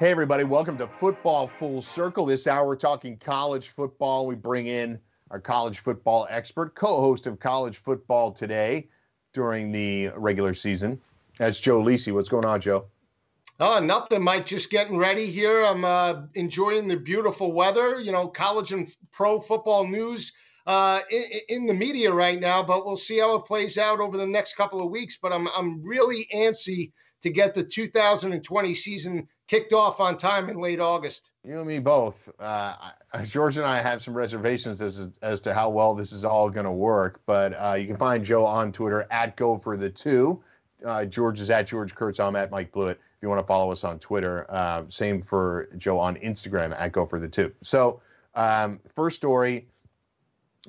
Hey, everybody, welcome to Football Full Circle. This hour, we're talking college football. We bring in our college football expert, co host of College Football Today during the regular season. That's Joe Lisi. What's going on, Joe? Oh, nothing, Mike. Just getting ready here. I'm uh, enjoying the beautiful weather. You know, college and pro football news uh, in, in, the media right now, but we'll see how it plays out over the next couple of weeks. But I'm I'm really antsy to get the 2020 season kicked off on time in late August. You and me both. Uh, George and I have some reservations as as to how well this is all going to work, but uh, you can find Joe on Twitter at Go for the Two. Uh, George is at George Kurtz. I'm at Mike Blewett. If you want to follow us on Twitter, uh, same for Joe on Instagram at Go for the Two. So, um, first story.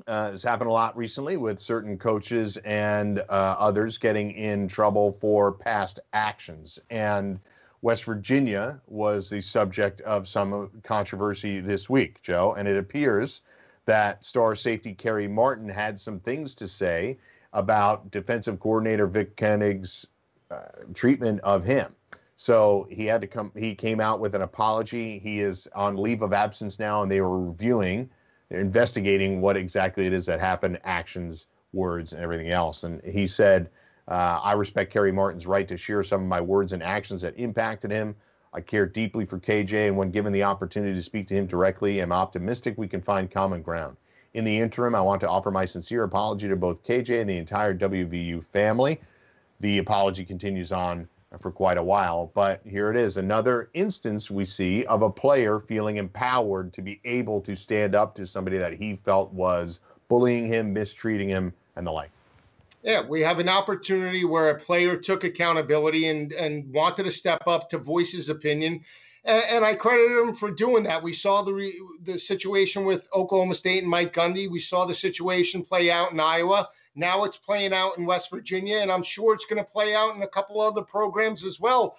Uh, has happened a lot recently with certain coaches and uh, others getting in trouble for past actions. And West Virginia was the subject of some controversy this week, Joe, and it appears that star safety Kerry Martin had some things to say about defensive coordinator Vic Koenning's uh, treatment of him. So he had to come. He came out with an apology. He is on leave of absence now, and they were reviewing, they're investigating what exactly it is that happened, actions, words, and everything else. And he said uh, I respect Kerry Martin's right to share some of my words and actions that impacted him. I care deeply for KJ, and when given the opportunity to speak to him directly, I'm optimistic we can find common ground. In the interim, I want to offer my sincere apology to both KJ and the entire WVU family. The apology continues on for quite a while, but here it is another instance we see of a player feeling empowered to be able to stand up to somebody that he felt was bullying him, mistreating him, and the like. Yeah, we have an opportunity where a player took accountability and and wanted to step up to voice his opinion, and, and I credit him for doing that. We saw the re, the situation with Oklahoma State and Mike Gundy. We saw the situation play out in Iowa. Now it's playing out in West Virginia, and I'm sure it's going to play out in a couple other programs as well.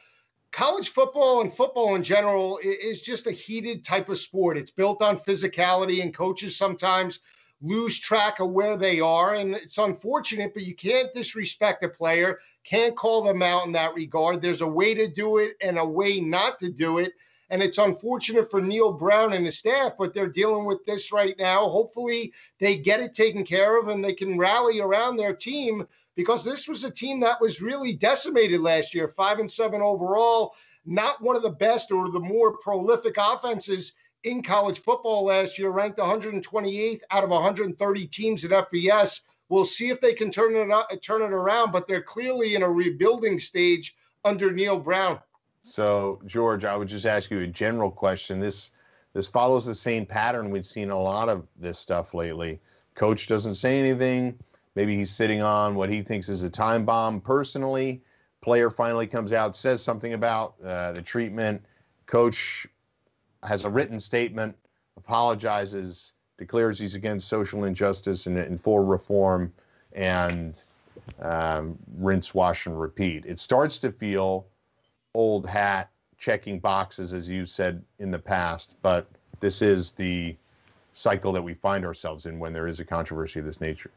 College football and football in general is just a heated type of sport. It's built on physicality, and coaches sometimes lose track of where they are. And it's unfortunate, but you can't disrespect a player, can't call them out in that regard. There's a way to do it and a way not to do it. And it's unfortunate for Neal Brown and the staff, but they're dealing with this right now. Hopefully, they get it taken care of and they can rally around their team because this was a team that was really decimated last year, five and seven overall, not one of the best or the more prolific offenses in college football last year, ranked 128th out of 130 teams at FBS. We'll see if they can turn it turn it around, but they're clearly in a rebuilding stage under Neal Brown. So, George, I would just ask you a general question. This this follows the same pattern we've seen a lot of this stuff lately. Coach doesn't say anything. Maybe he's sitting on what he thinks is a time bomb personally. Player finally comes out, says something about uh, the treatment. Coach has a written statement, apologizes, declares he's against social injustice and, and for reform, and um, rinse, wash, and repeat. It starts to feel old hat checking boxes, as you said in the past, but this is the cycle that we find ourselves in when there is a controversy of this nature.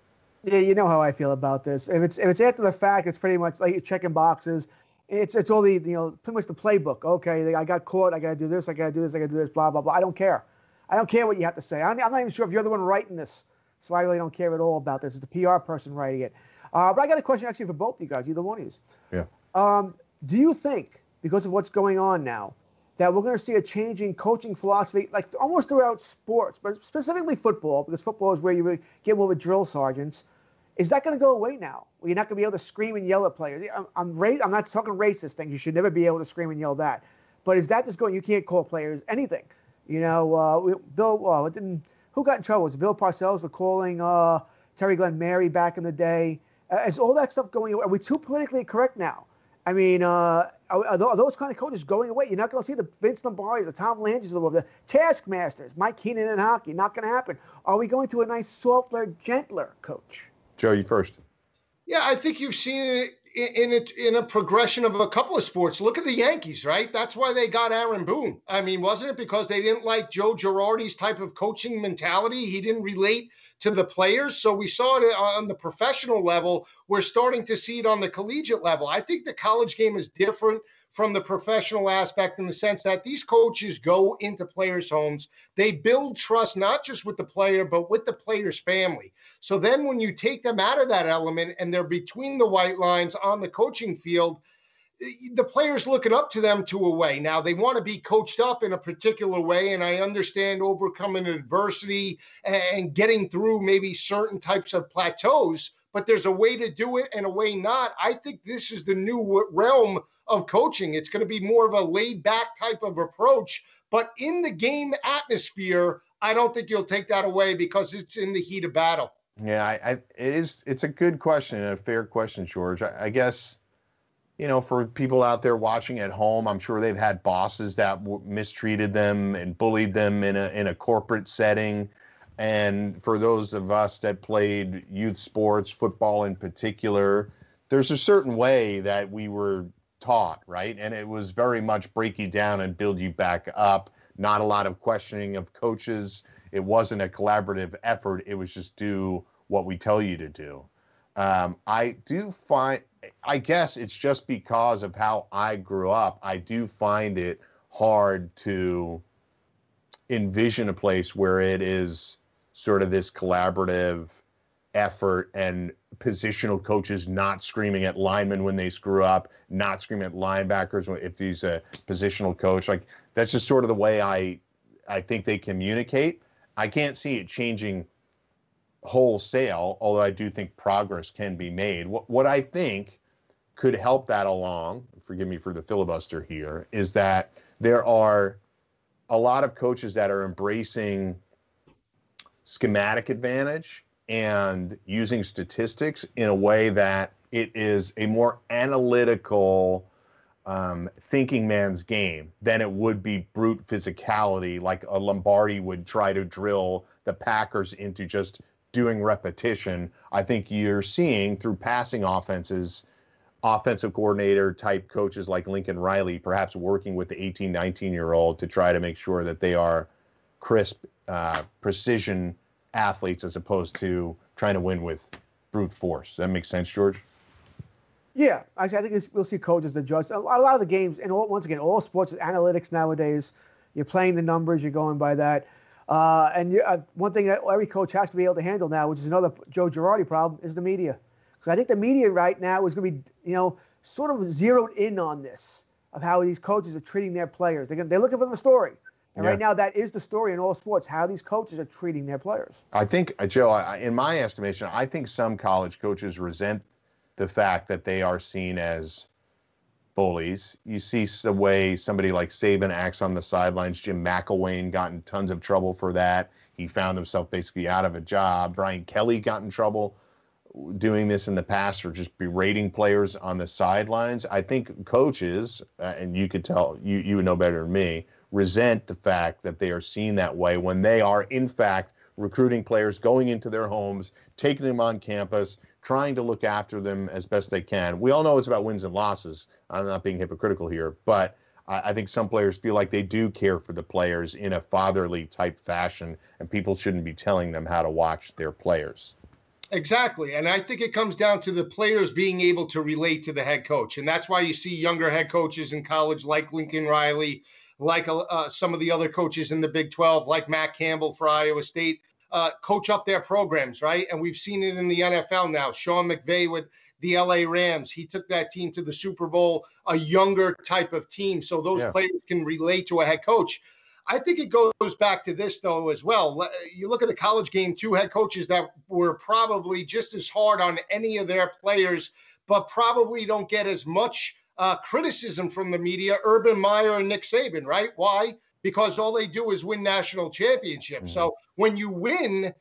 Yeah, you know how I feel about this. If it's if it's after the fact, it's pretty much like checking boxes. It's it's all the you know pretty much the playbook. Okay, I got caught. I got to do this. I got to do this. I got to do this. Blah blah blah. I don't care. I don't care what you have to say. I'm, I'm not even sure if you're the one writing this, so I really don't care at all about this. It's the PR person writing it. Uh, but I got a question actually for both of you guys, either one of you. Yeah. Um, do you think because of what's going on now, that we're going to see a changing coaching philosophy, like almost throughout sports, but specifically football, because football is where you get more with drill sergeants. Is that going to go away now? You're not going to be able to scream and yell at players. I'm, I'm, ra- I'm not talking racist things. You should never be able to scream and yell that. But is that just going? You can't call players anything. You know, uh, Bill. Uh, didn't who got in trouble? Was Bill Parcells for calling uh, Terry Glenn Mary back in the day? Uh, is all that stuff going away? Are we too politically correct now? I mean, uh, are, are, those kind of coaches going away? You're not going to see the Vince Lombardi, the Tom Langes of the Taskmasters, Mike Keenan in hockey. Not going to happen. Are we going to a nice, softer, gentler coach? Joe, you first. Yeah, I think you've seen it in a, in a progression of a couple of sports. Look at the Yankees, right? That's why they got Aaron Boone. I mean, wasn't it because they didn't like Joe Girardi's type of coaching mentality? He didn't relate to the players. So we saw it uh, on the professional level. We're starting to see it on the collegiate level. I think the college game is different from the professional aspect in the sense that these coaches go into players' homes. They build trust not just with the player, but with the player's family. So then when you take them out of that element and they're between the white lines on the coaching field, the players looking up to them to a way. Now they want to be coached up in a particular way, and I understand overcoming adversity and getting through maybe certain types of plateaus. But there's a way to do it and a way not. I think this is the new realm of coaching. It's going to be more of a laid back type of approach. But in the game atmosphere, I don't think you'll take that away because it's in the heat of battle. Yeah, I, I, it is. It's a good question and a fair question, George. I, I, guess, you know, for people out there watching at home, I'm sure they've had bosses that w- mistreated them and bullied them in a in a corporate setting. And for those of us that played youth sports, football in particular, there's a certain way that we were taught, right? And it was very much break you down and build you back up. Not a lot of questioning of coaches. It wasn't a collaborative effort. It was just do what we tell you to do. Um, I do find, I guess it's just because of how I grew up, I do find it hard to envision a place where it is sort of this collaborative effort and positional coaches not screaming at linemen when they screw up, not screaming at linebackers if he's a positional coach. Like that's just sort of the way I I think they communicate. I can't see it changing wholesale, although I do think progress can be made. What what I think could help that along, forgive me for the filibuster here, is that there are a lot of coaches that are embracing schematic advantage and using statistics in a way that it is a more analytical um, thinking man's game than it would be brute physicality, like a Lombardi would try to drill the Packers into just doing repetition. I think you're seeing through passing offenses, offensive coordinator type coaches like Lincoln Riley, perhaps working with the 18, 19 year old to try to make sure that they are crisp, uh, precision athletes as opposed to trying to win with brute force. That makes sense, George? Yeah, I think we'll see coaches that judge. A lot of the games, and all, once again, all sports is analytics nowadays. You're playing the numbers, you're going by that. Uh, and uh, one thing that every coach has to be able to handle now, which is another Joe Girardi problem, is the media. Because I think the media right now is going to be, you know, sort of zeroed in on this of how these coaches are treating their players. They're, going. they're looking for the story. And yeah. right now, that is the story in all sports: how these coaches are treating their players. I think, uh, Joe, I, in my estimation, I think some college coaches resent the fact that they are seen as bullies. You see the way somebody like Saban acts on the sidelines. Jim McElwain got in tons of trouble for that. He found himself basically out of a job. Brian Kelly got in trouble doing this in the past or just berating players on the sidelines. I think coaches, uh, and you could tell, you, you would know better than me, resent the fact that they are seen that way when they are, in fact, recruiting players, going into their homes, taking them on campus, trying to look after them as best they can. We all know it's about wins and losses. I'm not being hypocritical here, but I, think some players feel like they do care for the players in a fatherly type fashion, and people shouldn't be telling them how to watch their players. Exactly. And I think it comes down to the players being able to relate to the head coach. And that's why you see younger head coaches in college like Lincoln Riley, like uh, uh some of the other coaches in the Big 12, like Matt Campbell for Iowa State, uh, coach up their programs, right? And we've seen it in the NFL now. Sean McVay with the LA Rams, he took that team to the Super Bowl, a younger type of team. So those yeah. players can relate to a head coach. I think it goes back to this though as well. You look at the college game, two head coaches that were probably just as hard on any of their players, but probably don't get as much uh, criticism from the media. Urban Meyer and Nick Saban, right? Why? Because all they do is win national championships. Mm-hmm. So when you win,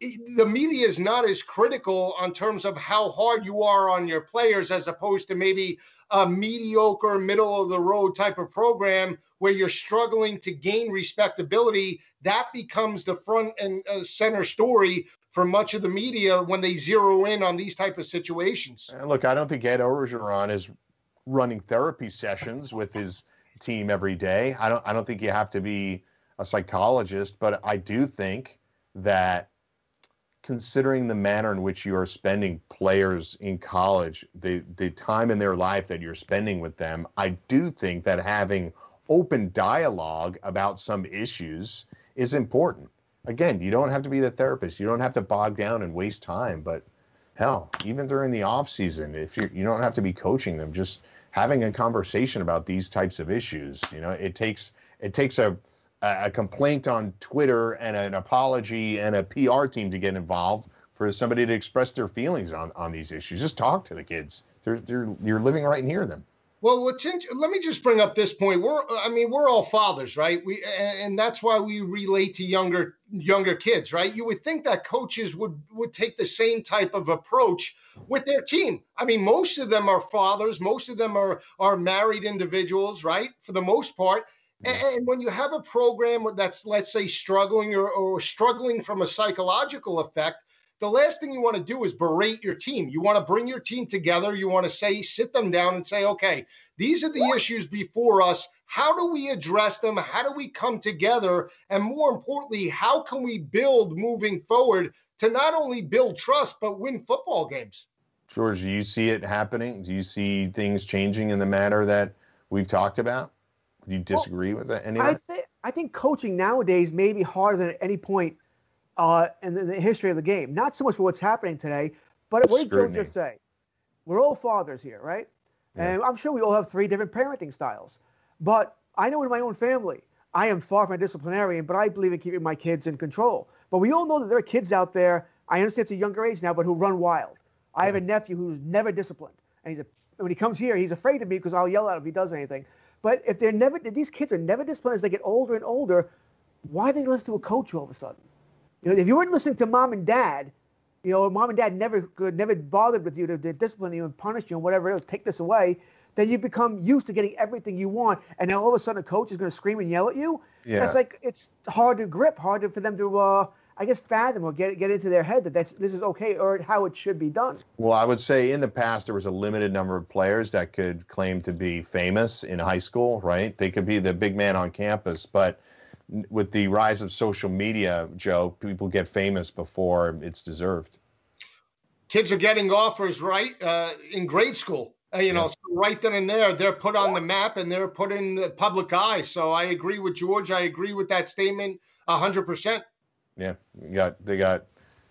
the media is not as critical on terms of how hard you are on your players as opposed to maybe a mediocre middle of the road type of program where you're struggling to gain respectability that becomes the front and uh, center story for much of the media when they zero in on these type of situations and look i don't think ed orgeron is running therapy sessions with his team every day i don't i don't think you have to be a psychologist but i do think that considering the manner in which you are spending players in college, the the time in their life that you're spending with them, I do think that having open dialogue about some issues is important. Again, you don't have to be the therapist. You don't have to bog down and waste time, but hell, even during the off season, if you you don't have to be coaching them, just having a conversation about these types of issues, you know, it takes it takes a a complaint on Twitter and an apology and a PR team to get involved for somebody to express their feelings on, on these issues. Just talk to the kids. They're, they're, you're living right near them. Well, what's in, let me just bring up this point. We're, I mean, we're all fathers, right? We, and that's why we relate to younger, younger kids, right? You would think that coaches would would take the same type of approach with their team. I mean, most of them are fathers. Most of them are are married individuals, right? For the most part, mm-hmm. and when you have a program that's, let's say, struggling or, or, struggling from a psychological effect, the last thing you want to do is berate your team. You want to bring your team together. You want to say, sit them down and say, okay, these are the issues before us. How do we address them? How do we come together? And more importantly, how can we build moving forward to not only build trust, but win football games? George, do you see it happening? Do you see things changing in the manner that we've talked about? Do you disagree well, with that? Any I think I think coaching nowadays may be harder than at any point uh, in, the, history of the game. Not so much for what's happening today, but what did Joe just say? We're all fathers here, right? Yeah. And I'm sure we all have three different parenting styles. But I know in my own family, I am far from a disciplinarian, but I believe in keeping my kids in control. But we all know that there are kids out there. I understand it's a younger age now, but who run wild. I have a nephew who's never disciplined, and he's a, when he comes here, he's afraid of me because I'll yell at him if he does anything. But if they're never, if these kids are never disciplined as they get older and older, why do they listen to a coach all of a sudden? You know, if you weren't listening to mom and dad, you know, mom and dad never could, never bothered with you to, to discipline you and punish you and whatever else, take this away, then you become used to getting everything you want, and then all of a sudden a coach is going to scream and yell at you. Yeah. That's like it's hard to grip, hard for them to uh, I guess fathom or get get into their head that that's this is okay or how it should be done. Well, I would say in the past there was a limited number of players that could claim to be famous in high school, right? They could be the big man on campus, but with the rise of social media, Joe, people get famous before it's deserved. Kids are getting offers right uh, in grade school. Uh, you know, so right then and there, they're put on the map and they're put in the public eye. So I agree with George. I agree with that statement hundred percent. Yeah, got they got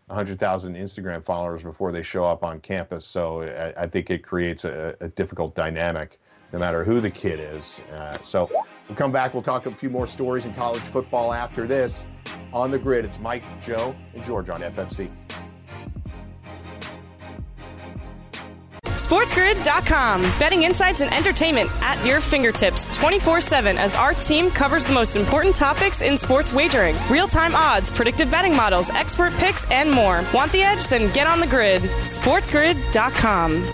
hundred thousand Instagram followers before they show up on campus. So I, I think it creates a, a, difficult dynamic, no matter who the kid is. Uh, so we'll come back. We'll talk a few more stories in college football after this. On the grid, it's Mike, Joe, and George on FFC. SportsGrid.com. Betting insights and entertainment at your fingertips 24 7 as our team covers the most important topics in sports wagering real time odds, predictive betting models, expert picks, and more. Want the edge? Then get on the grid. SportsGrid.com.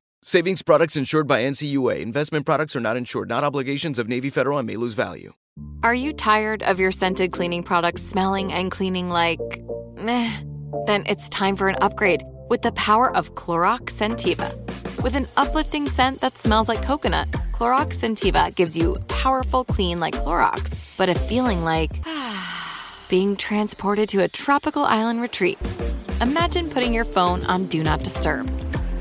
Savings products insured by NCUA. Investment products are not insured, not obligations of Navy Federal and may lose value. Are you tired of your scented cleaning products smelling and cleaning like meh? Then it's time for an upgrade with the power of Clorox Scentiva. With an uplifting scent that smells like coconut, Clorox Scentiva gives you powerful clean like Clorox, but a feeling like being transported to a tropical island retreat. Imagine putting your phone on Do Not Disturb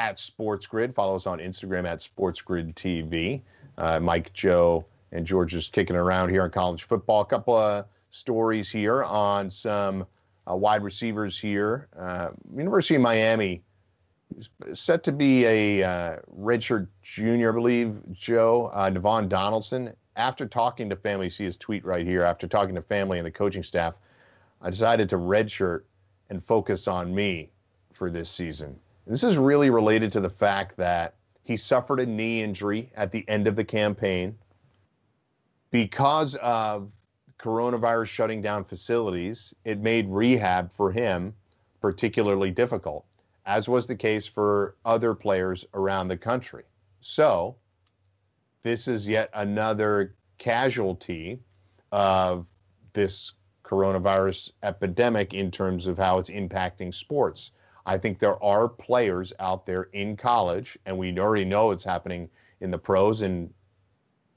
at Sports Grid. Follow us on Instagram at Sports Grid TV. Uh, Mike, Joe, and George just kicking around here on college football. A couple of stories here on some uh, wide receivers here. Uh, University of Miami is set to be a uh, redshirt junior, I believe, Joe, uh, Devon Donaldson. After talking to family, see his tweet right here. After talking to family and the coaching staff, I decided to redshirt and focus on me for this season. This is really related to the fact that he suffered a knee injury at the end of the campaign because of coronavirus shutting down facilities. It made rehab for him particularly difficult, as was the case for other players around the country. So, this is yet another casualty of this coronavirus epidemic in terms of how it's impacting sports. I think there are players out there in college, and we already know it's happening in the pros. And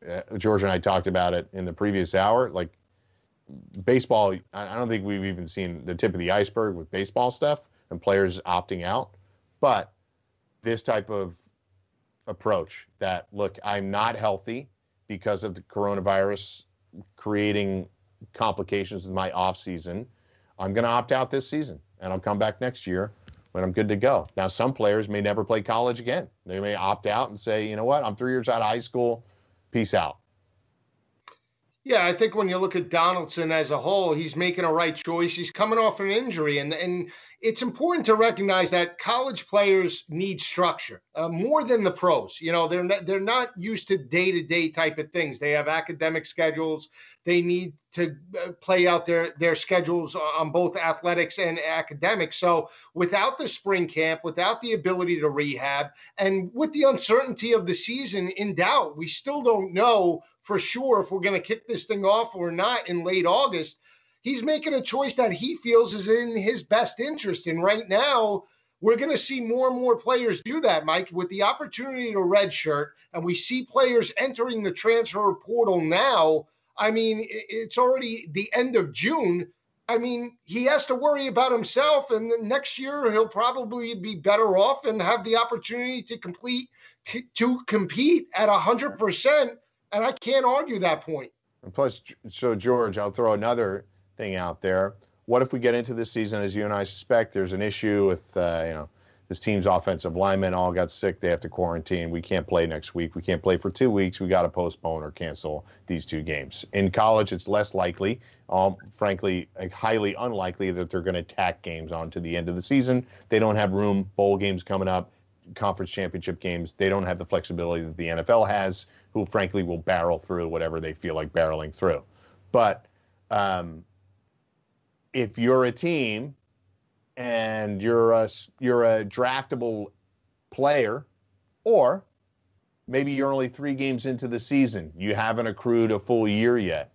uh, George and I talked about it in the previous hour. Like baseball, I don't think we've even seen the tip of the iceberg with baseball stuff and players opting out. But this type of approach that, look, I'm not healthy because of the coronavirus creating complications in my off season. I'm going to opt out this season and I'll come back next year when I'm good to go. Now, some players may never play college again. They may opt out and say, you know what, I'm three years out of high school. Peace out. Yeah, I think when you look at Donaldson as a whole, he's making a right choice. He's coming off an injury, and and it's important to recognize that college players need structure uh, more than the pros. You know, they're not, they're not used to day to day type of things. They have academic schedules. They need to uh, play out their their schedules on both athletics and academics. So without the spring camp, without the ability to rehab, and with the uncertainty of the season in doubt, we still don't know for sure if we're going to kick this thing off or not in late August he's making a choice that he feels is in his best interest. And right now, we're going to see more and more players do that, Mike, with the opportunity to redshirt. And we see players entering the transfer portal now. I mean, it's already the end of June. I mean, he has to worry about himself, and next year he'll probably be better off and have the opportunity to complete to, to compete at hundred percent. And I can't argue that point. And plus, so George, I'll throw another thing out there. What if we get into this season, as you and I suspect, there's an issue with uh, you know this team's offensive linemen all got sick. They have to quarantine. We can't play next week. We can't play for two weeks. We got to postpone or cancel these two games. In college, it's less likely, um, frankly, highly unlikely that they're going to tack games on to the end of the season. They don't have room. Bowl games coming up, conference championship games. They don't have the flexibility that the NFL has, who frankly will barrel through whatever they feel like barreling through. But um, if you're a team and you're a you're a draftable player, or maybe you're only three games into the season, you haven't accrued a full year yet,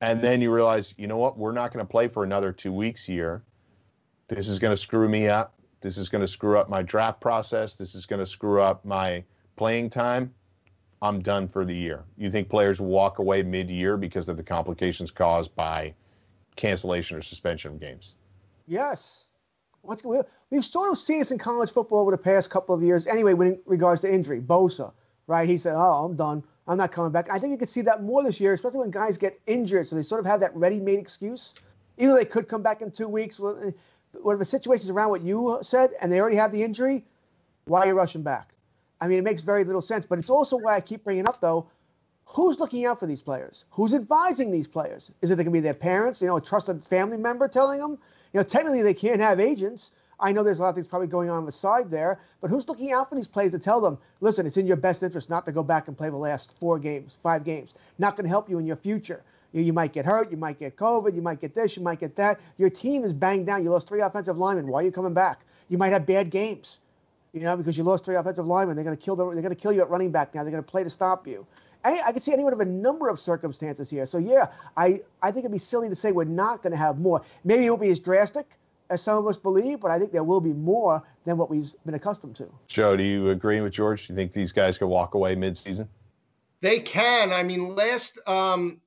and then you realize, you know what, we're not going to play for another two weeks here. This is going to screw me up. This is going to screw up my draft process. This is going to screw up my playing time. I'm done for the year. You think players walk away mid-year because of the complications caused by cancellation or suspension of games? Yes. What's, we've sort of seen this in college football over the past couple of years. Anyway, in regards to injury, Bosa, right? He said, "Oh, I'm done. I'm not coming back." I think you could see that more this year, especially when guys get injured, so they sort of have that ready-made excuse. Either they could come back in two weeks. Eh, whatever the situation's around what you said, and they already have the injury, why are you rushing back? I mean, it makes very little sense. But it's also why I keep bringing up though who's looking out for these players? Who's advising these players? Is it going to be their parents, you know, a trusted family member telling them? You know, technically they can't have agents. I know there's a lot of things probably going on on the side there, but who's looking out for these players to tell them, listen, it's in your best interest not to go back and play the last four games, five games. Not going to help you in your future. You, you might get hurt, you might get COVID, you might get this, you might get that. Your team is banged down. You lost three offensive linemen. Why are you coming back? You might have bad games, you know, because you lost three offensive linemen. They're going to kill the, they're going to kill you at running back now. They're going to play to stop you. I, I can see anyone of a number of circumstances here. So yeah, I, I think it'd be silly to say we're not going to have more. Maybe it won't be as drastic as some of us believe, but I think there will be more than what we've been accustomed to. Joe, do you agree with George? Do you think these guys could walk away mid-season? They can. I mean, last um,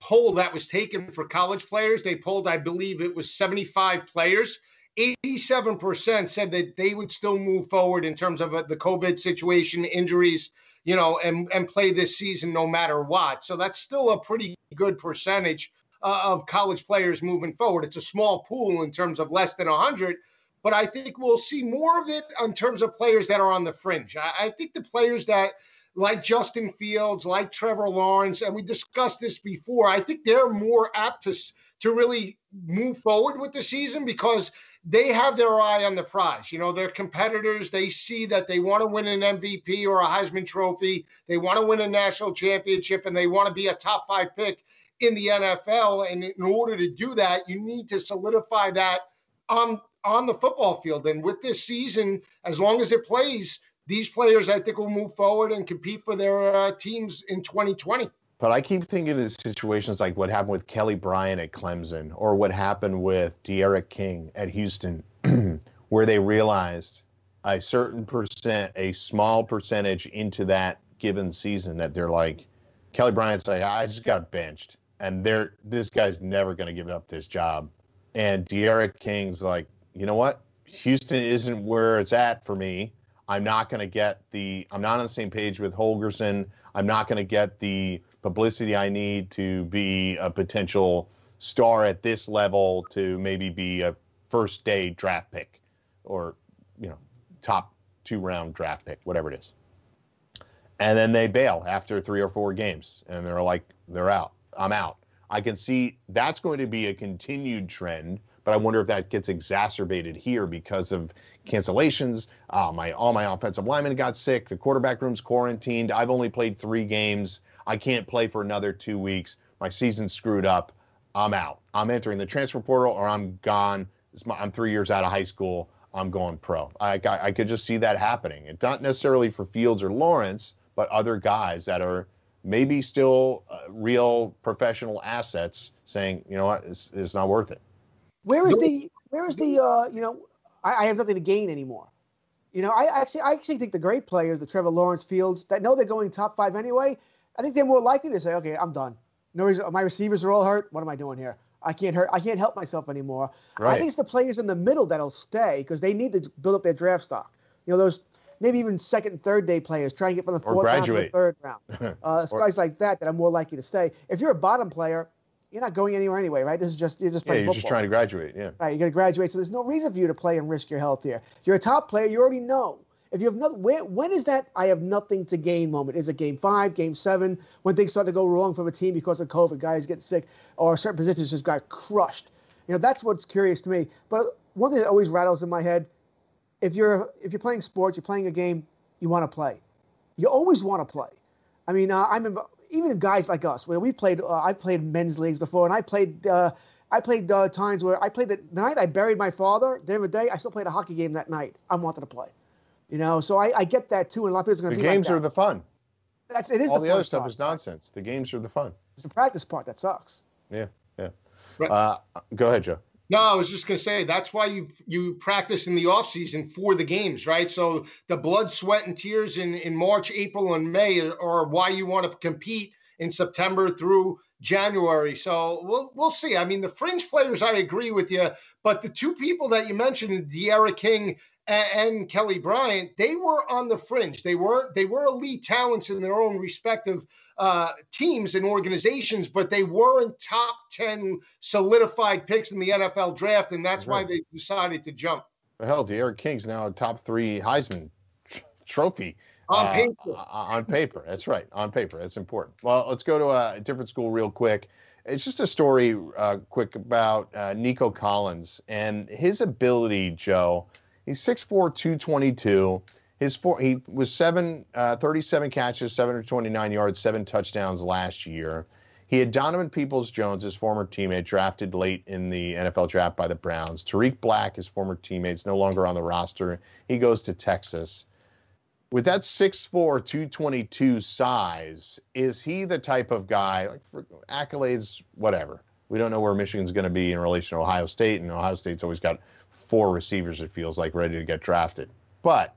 poll that was taken for college players, they polled, I believe it was 75 players. 87% said that they would still move forward in terms of uh, the COVID situation, injuries, you know, and and play this season no matter what. So that's still a pretty good percentage uh, of college players moving forward. It's a small pool in terms of less than 100, but I think we'll see more of it in terms of players that are on the fringe. I, I think the players that like Justin Fields, like Trevor Lawrence, and we discussed this before. I think they're more apt to to really move forward with the season because they have their eye on the prize. You know, their competitors, they see that they want to win an MVP or a Heisman Trophy, they want to win a national championship, and they want to be a top five pick in the NFL. And in order to do that, you need to solidify that on on the football field. And with this season, as long as it plays, these players I think will move forward and compete for their uh, teams in 2020. But I keep thinking of situations like what happened with Kelly Bryant at Clemson or what happened with D'Eriq King at Houston, where they realized a certain percent, a small percentage into that given season that they're like, Kelly Bryant's like, I just got benched. And they're this guy's never gonna give up this job. And D'Eriq King's like, you know what? Houston isn't where it's at for me. I'm not going to get the, I'm not on the same page with Holgorsen. I'm not going to get the publicity I need to be a potential star at this level to maybe be a first day draft pick or, you know, top two round draft pick, whatever it is. And then they bail after three or four games and they're like, they're out. I'm out. I can see that's going to be a continued trend but I wonder if that gets exacerbated here because of cancellations. Uh, my all my offensive linemen got sick. The quarterback room's quarantined. I've only played three games. I can't play for another two weeks. My season's screwed up. I'm out. I'm entering the transfer portal or I'm gone. My, I'm three years out of high school. I'm going pro. I, I, I could just see that happening. It's not necessarily for Fields or Lawrence, but other guys that are maybe still uh, real professional assets saying, you know what, it's, it's not worth it. Where is the where is the uh, you know I, I, have nothing to gain anymore. You know, I actually I actually think the great players, the Trevor Lawrence Fields, that know they're going top five anyway, I think they're more likely to say, okay, I'm done. No reason, my receivers are all hurt. What am I doing here? I can't hurt. I can't help myself anymore. Right. I think it's the players in the middle that'll stay because they need to build up their draft stock. You know, those maybe even second and third day players trying to get from the fourth round to the third round. Uh, guys like that that are more likely to stay. If you're a bottom player, you're not going anywhere anyway, right? This is just you're just playing. Yeah, you're football. just trying to graduate. Yeah. Right, you're going to graduate, so there's no reason for you to play and risk your health here. You're a top player, you already know. If you have nothing, when, when is that I have nothing to gain moment? Is it game five, game seven, when things start to go wrong for a team because of COVID, guys get sick, or certain positions just got crushed? You know, that's what's curious to me. But one thing that always rattles in my head, if you're if you're playing sports, you're playing a game, you want to play. You always want to play. I mean, uh, I remember even guys like us, where we played, uh, I played men's leagues before, and I played. Uh, I played uh, times where I played the, the night I buried my father. The end of the day, I still played a hockey game that night. I wanted to play. You know, so I, I get that too, and a lot of people are going to be The games like are that. the fun. That's it is All the, the, fun other stuff part. is nonsense. The games are the fun. It's the practice part that sucks. Yeah, yeah. Uh, go ahead, Joe. No, I was just going to say that's why you you practice in the off season for the games, right? So the blood, sweat, and tears in in March, April, and May are, why you want to compete in September through January. So we'll we'll see. I mean, the fringe players, I agree with you, but the two people that you mentioned, D'Eriq King and, and Kelly Bryant, they were on the fringe. They were they were elite talents in their own respective uh, teams and organizations, but they weren't top ten solidified picks in the NFL draft, and that's why they decided to jump. The hell, D'Eriq King's now a top three Heisman tr- trophy. On uh, paper. uh, on paper. That's right. On paper. That's important. Well, let's go to a different school real quick. It's just a story, uh, quick about uh, Nico Collins and his ability, Joe. He's 6'4, 222. His four, he was seven, uh, 37 catches, 729 yards, seven touchdowns last year. He had Donovan Peoples Jones, his former teammate, drafted late in the NFL draft by the Browns. Tarik Black, his former teammate, is no longer on the roster. He goes to Texas. With that 6'4, 222 size, is he the type of guy, like for accolades, whatever? We don't know where Michigan's going to be in relation to Ohio State, and Ohio State's always got four receivers, it feels like, ready to get drafted. But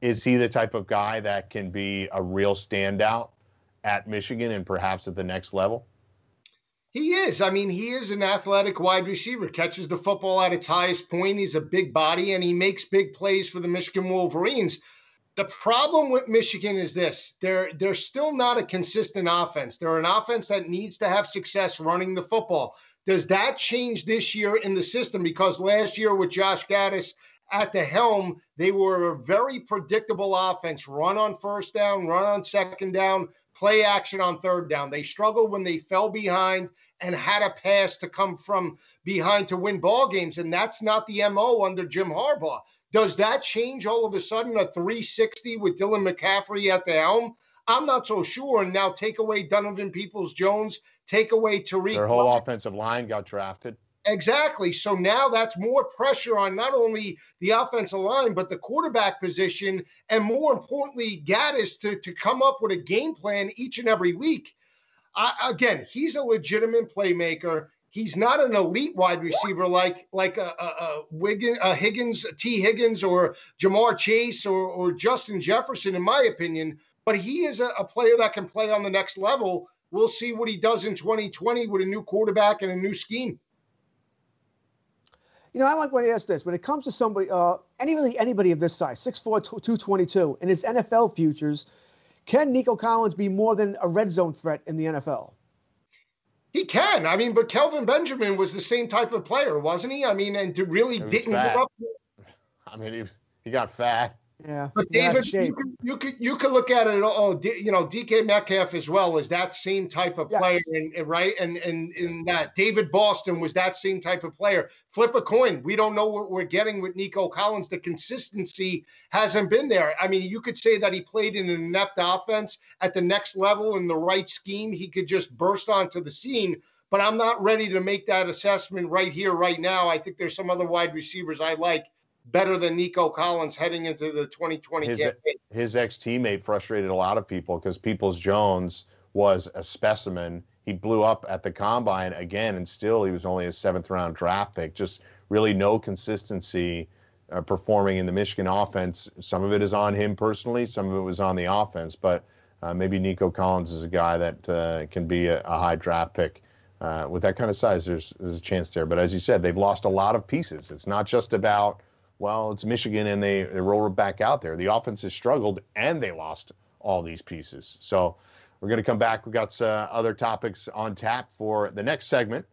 is he the type of guy that can be a real standout at Michigan and perhaps at the next level? He is. I mean, he is an athletic wide receiver, catches the football at its highest point. He's a big body and he makes big plays for the Michigan Wolverines. The problem with Michigan is this they're they're still not a consistent offense. They're an offense that needs to have success running the football. Does that change this year in the system? Because last year with Josh Gattis at the helm, they were a very predictable offense. Run on first down, run on second down, play action on third down. They struggled when they fell behind and had a pass to come from behind to win ball games, and that's not the MO under Jim Harbaugh. Does that change all of a sudden a 360 with Dylan McCaffrey at the helm? I'm not so sure. And now take away Donovan Peoples Jones, take away Tarik. Their whole offensive line got drafted. Exactly. So now that's more pressure on not only the offensive line, but the quarterback position, and more importantly, Gattis to, to come up with a game plan each and every week. I, again, he's a legitimate playmaker. He's not an elite wide receiver like like uh, uh, uh, a, a, a, Wiggins, a Higgins, Tee Higgins, or Ja'Marr Chase, or, or Justin Jefferson, in my opinion. But he is a, a player that can play on the next level. We'll see what he does in 2020 with a new quarterback and a new scheme. You know, I like when he asks this. When it comes to somebody, uh, any really anybody of this size, 6'4", 222, in his NFL futures, can Nico Collins be more than a red zone threat in the NFL? He can. I mean, but Kelvin Benjamin was the same type of player, wasn't he? I mean, and to really didn't fat. give up. I mean, he, he got fat. Yeah. But David, you could, you could you could look at it. Oh, D, you know, DK Metcalf as well is that same type of Yes. player, and, and right, and and in that David Boston was that same type of player. Flip a coin. We don't know what we're getting with Nico Collins. The consistency hasn't been there. I mean, you could say that he played in an inept offense at the next level in the right scheme. He could just burst onto the scene. But I'm not ready to make that assessment right here, right now. I think there's some other wide receivers I like better than Nico Collins heading into the 2020 His, campaign. his ex teammate frustrated a lot of people because Peoples Jones was a specimen. He blew up at the combine again, and still he was only a seventh round draft pick. Just really no consistency uh, performing in the Michigan offense. Some of it is on him personally, some of it was on the offense, but uh, maybe Nico Collins is a guy that uh, can be a, a high draft pick. Uh, with that kind of size, there's, there's a chance there. But as you said, they've lost a lot of pieces. It's not just about well, it's Michigan and they, they roll it back out there. The offense has struggled and they lost all these pieces. So We're going to come back. We've got uh, other topics on tap for the next segment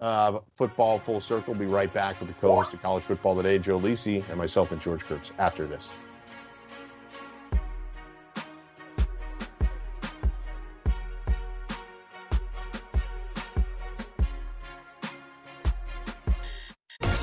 of Football Full Circle. We'll be right back with the co host of College Football Today, Joe Lisi, and myself and George Kurtz after this.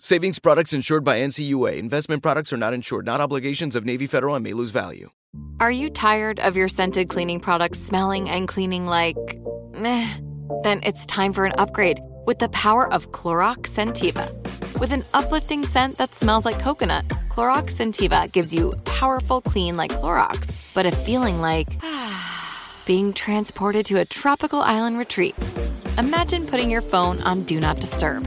Savings products insured by NCUA. Investment products are not insured, not obligations of Navy Federal and may lose value. Are you tired of your scented cleaning products smelling and cleaning like meh? Then it's time for an upgrade with the power of Clorox Scentiva. With an uplifting scent that smells like coconut, Clorox Scentiva gives you powerful clean like Clorox, but a feeling like being transported to a tropical island retreat. Imagine putting your phone on Do Not Disturb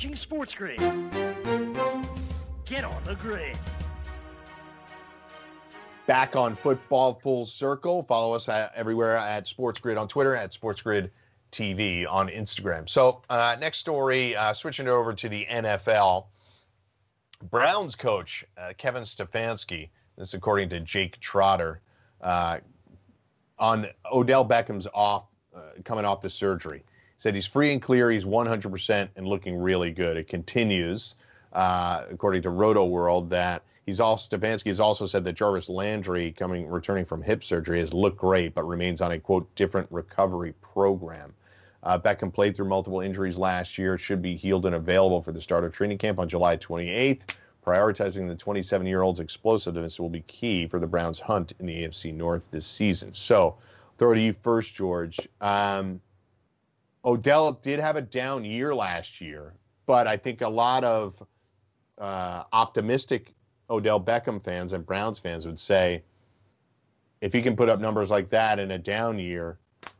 Watching Sports Grid. Get on the grid. Back on Football Full Circle. Follow us at, everywhere at Sports Grid on Twitter, at Sports Grid TV on Instagram. So, uh, next story, uh, switching over to the NFL. Browns coach uh, Kevin Stefanski, this according to Jake Trotter, uh, on Odell Beckham's off, uh, coming off the surgery said he's free and clear. He's 100% and looking really good. It continues, uh, according to Roto World, that he's also Stefanski has also said that Jarvis Landry, coming returning from hip surgery, has looked great, but remains on a quote different recovery program. Uh, Beckham played through multiple injuries last year, should be healed and available for the start of training camp on July 28th. Prioritizing the 27 year old's explosiveness will be key for the Browns' hunt in the AFC North this season. So, throw it to you first, George. Um, Odell did have a down year last year, but I think a lot of uh, optimistic Odell Beckham fans and Browns fans would say if he can put up numbers like that in a down year,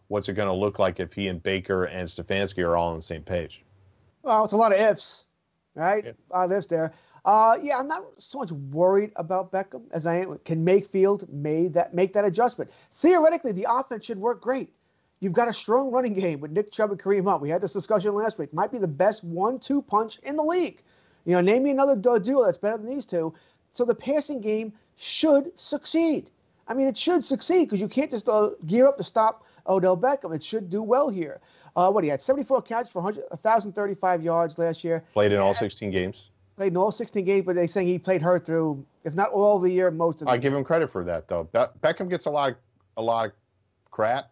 what's it going to look like if he and Baker and Stefanski are all on the same page? Well, it's a lot of ifs, right? Yeah. A lot of ifs there. Uh, yeah, I'm not so much worried about Beckham as I am. Can Mayfield made that make that adjustment? Theoretically, the offense should work great. You've got a strong running game with Nick Chubb and Kareem Hunt. We had this discussion last week. Might be the best one-two punch in the league. You know, name me another duo that's better than these two. So the passing game should succeed. I mean, it should succeed because you can't just uh, gear up to stop Odell Beckham. It should do well here. Uh, what he had 74 catches for 1,035 yards last year. Played in all 16 games. Played in all 16 games, but they're saying he played her through, if not all the year, most of the I give him credit for that, though. Be- Beckham gets a lot, of, a lot of crap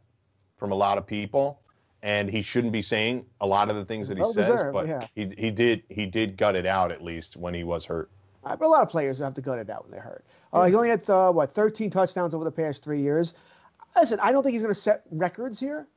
from a lot of people, and he shouldn't be saying a lot of the things that he well says. Deserved, but yeah. he he did he did gut it out at least when he was hurt. Uh, but a lot of players have to gut it out when they're hurt. Uh, He only had uh, what 13 touchdowns over the past three years. Listen, I don't think he's going to set records here.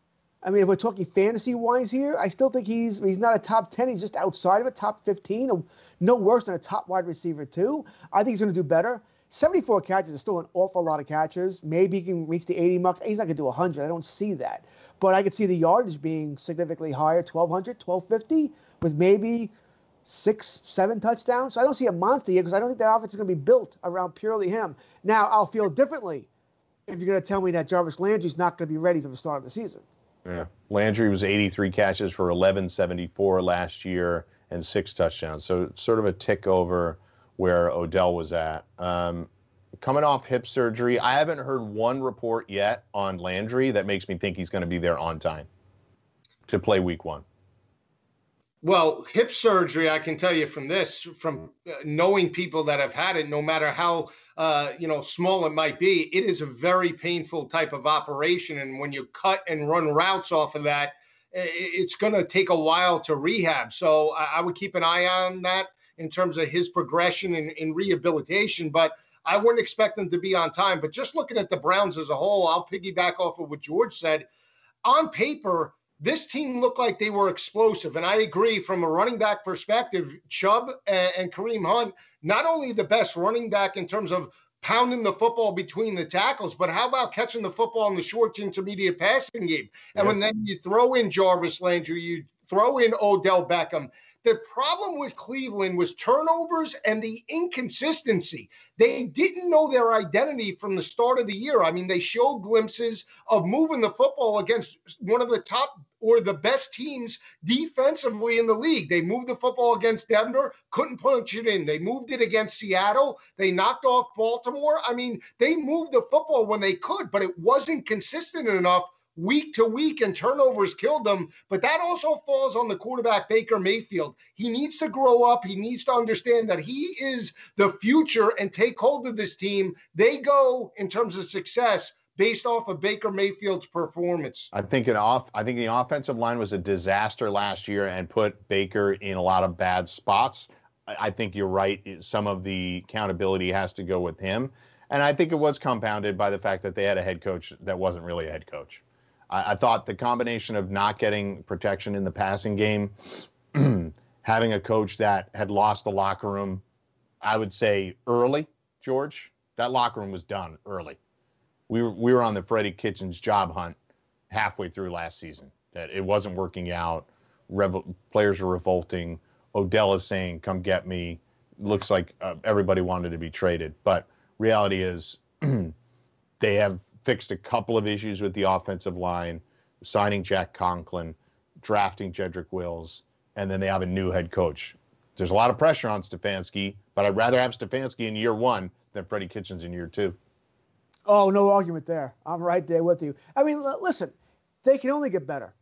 I mean, if we're talking fantasy wise here, I still think he's he's not a top 10. He's just outside of a top 15, no worse than a top wide receiver too. I think he's going to do better. 74 catches is still an awful lot of catches. Maybe he can reach the 80 mark. He's not going to do 100. I don't see that. But I could see the yardage being significantly higher 1,200, 1,250, with maybe six, seven touchdowns. So I don't see a monster here because I don't think that offense is going to be built around purely him. Now, I'll feel differently if you're going to tell me that Jarvis Landry's not going to be ready for the start of the season. Yeah. Landry was 83 catches for 1174 last year and six touchdowns. So sort of a tick over where Odell was at. Um, coming off hip surgery, I haven't heard one report yet on Landry that makes me think he's going to be there on time to play week one. Well, hip surgery, I can tell you from this, from uh, knowing people that have had it, no matter how uh, you know small it might be, it is a very painful type of operation. And when you cut and run routes off of that, it's going to take a while to rehab. So I would keep an eye on that in terms of his progression and, and rehabilitation. But I wouldn't expect him to be on time. But just looking at the Browns as a whole, I'll piggyback off of what George said. On paper, this team looked like they were explosive. And I agree from a running back perspective, Chubb and, and Kareem Hunt, not only the best running back in terms of pounding the football between the tackles, but how about catching the football in the short to intermediate passing game? And yeah. when then you throw in Jarvis Landry, you throw in Odell Beckham, the problem with Cleveland was turnovers and the inconsistency. They didn't know their identity from the start of the year. I mean, they showed glimpses of moving the football against one of the top or the best teams defensively in the league. They moved the football against Denver, couldn't punch it in. They moved it against Seattle. They knocked off Baltimore. I mean, they moved the football when they could, but it wasn't consistent enough week to week and turnovers killed them. But that also falls on the quarterback, Baker Mayfield. He needs to grow up. He needs to understand that he is the future and take hold of this team. They go in terms of success based off of Baker Mayfield's performance. I think an off I think the offensive line was a disaster last year and put Baker in a lot of bad spots. I think you're right. Some of the accountability has to go with him. And I think it was compounded by the fact that they had a head coach that wasn't really a head coach. I, I thought the combination of not getting protection in the passing game, having a coach that had lost the locker room, I would say early, George, that locker room was done early. We were, we were on the Freddie Kitchens job hunt halfway through last season. That it wasn't working out. Players are revolting. Odell is saying, "Come get me." Looks like uh, everybody wanted to be traded, but reality is they have fixed a couple of issues with the offensive line, signing Jack Conklin, drafting Jedrick Wills, and then they have a new head coach. There's a lot of pressure on Stefanski, but I'd rather have Stefanski in year one than Freddie Kitchens in year two. Oh, no argument there. I'm right there with you. I mean, l- listen, they can only get better.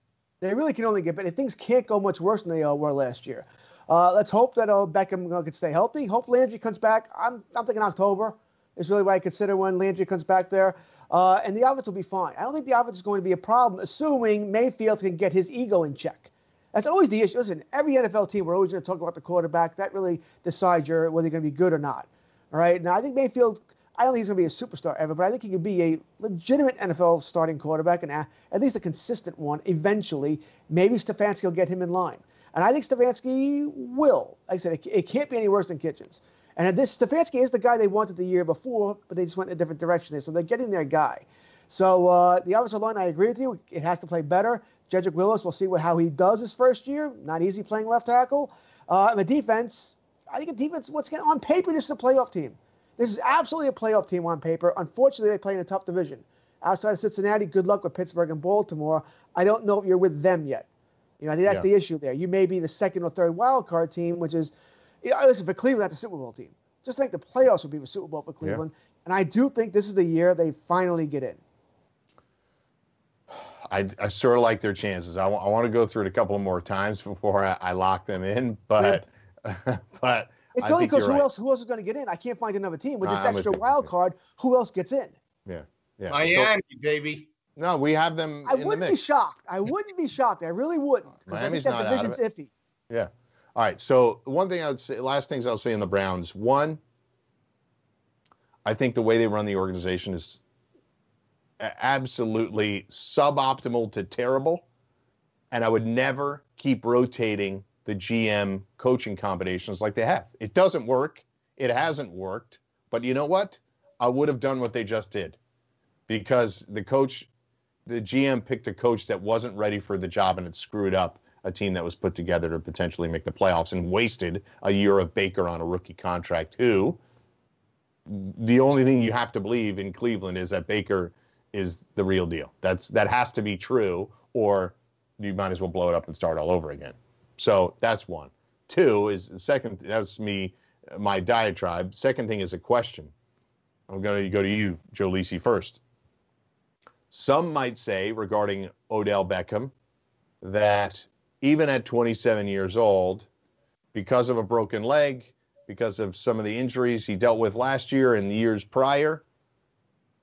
They really can only get better. Things can't go much worse than they uh, were last year. Uh, let's hope that uh, Beckham uh, can stay healthy. Hope Landry comes back. I'm, I'm thinking October is really what I consider when Landry comes back there. Uh, and the offense will be fine. I don't think the offense is going to be a problem, assuming Mayfield can get his ego in check. That's always the issue. Listen, every NFL team, we're always going to talk about the quarterback. That really decides your, whether you're going to be good or not. All right. Now, I think Mayfield, I don't think he's going to be a superstar ever, but I think he could be a legitimate NFL starting quarterback and at least a consistent one eventually. Maybe Stefanski will get him in line. And I think Stefanski will. Like I said, it, it can't be any worse than Kitchens. And this Stefanski is the guy they wanted the year before, but they just went in a different direction. So they're getting their guy. So uh, the offensive line, I agree with you. It has to play better. Jedrick Willis, we'll see what how he does his first year. Not easy playing left tackle. Uh, and the defense, I think the defense, what's on paper, this is a playoff team. This is absolutely a playoff team on paper. Unfortunately, they play in a tough division. Outside of Cincinnati, good luck with Pittsburgh and Baltimore. I don't know if you're with them yet. You know, I think that's yeah. the issue there. You may be the second or third wild card team, which is you know, listen, for Cleveland, that's a Super Bowl team. Just think the playoffs would be the Super Bowl for Cleveland. Yeah. And I do think this is the year they finally get in. I, I sort of like their chances. I, w- I want to go through it a couple more times before I, I lock them in, but yeah. but it's only because who right. else who else is going to get in? I can't find another team with this uh, extra wild card. Who else gets in? Yeah, yeah. Miami, so, baby. No, we have them. I wouldn't be shocked. I wouldn't be shocked. I really wouldn't because I think that division's iffy. Yeah. All right. So one thing I would say, last things I'll say in the Browns. One, I think the way they run the organization is absolutely suboptimal to terrible, and I would never keep rotating the GM coaching combinations like they have. It doesn't work. It hasn't worked. But you know what? I would have done what they just did because the coach, the GM picked a coach that wasn't ready for the job and it screwed up a team that was put together to potentially make the playoffs and wasted a year of Baker on a rookie contract, who the only thing you have to believe in Cleveland is that Baker is the real deal. That's that has to be true, or you might as well blow it up and start all over again. So that's one. Two is the second. That's me, my diatribe. Second thing is a question. I'm going to go to you, Joe Lisi, first. Some might say regarding Odell Beckham that even at 27 years old, because of a broken leg, because of some of the injuries he dealt with last year and the years prior,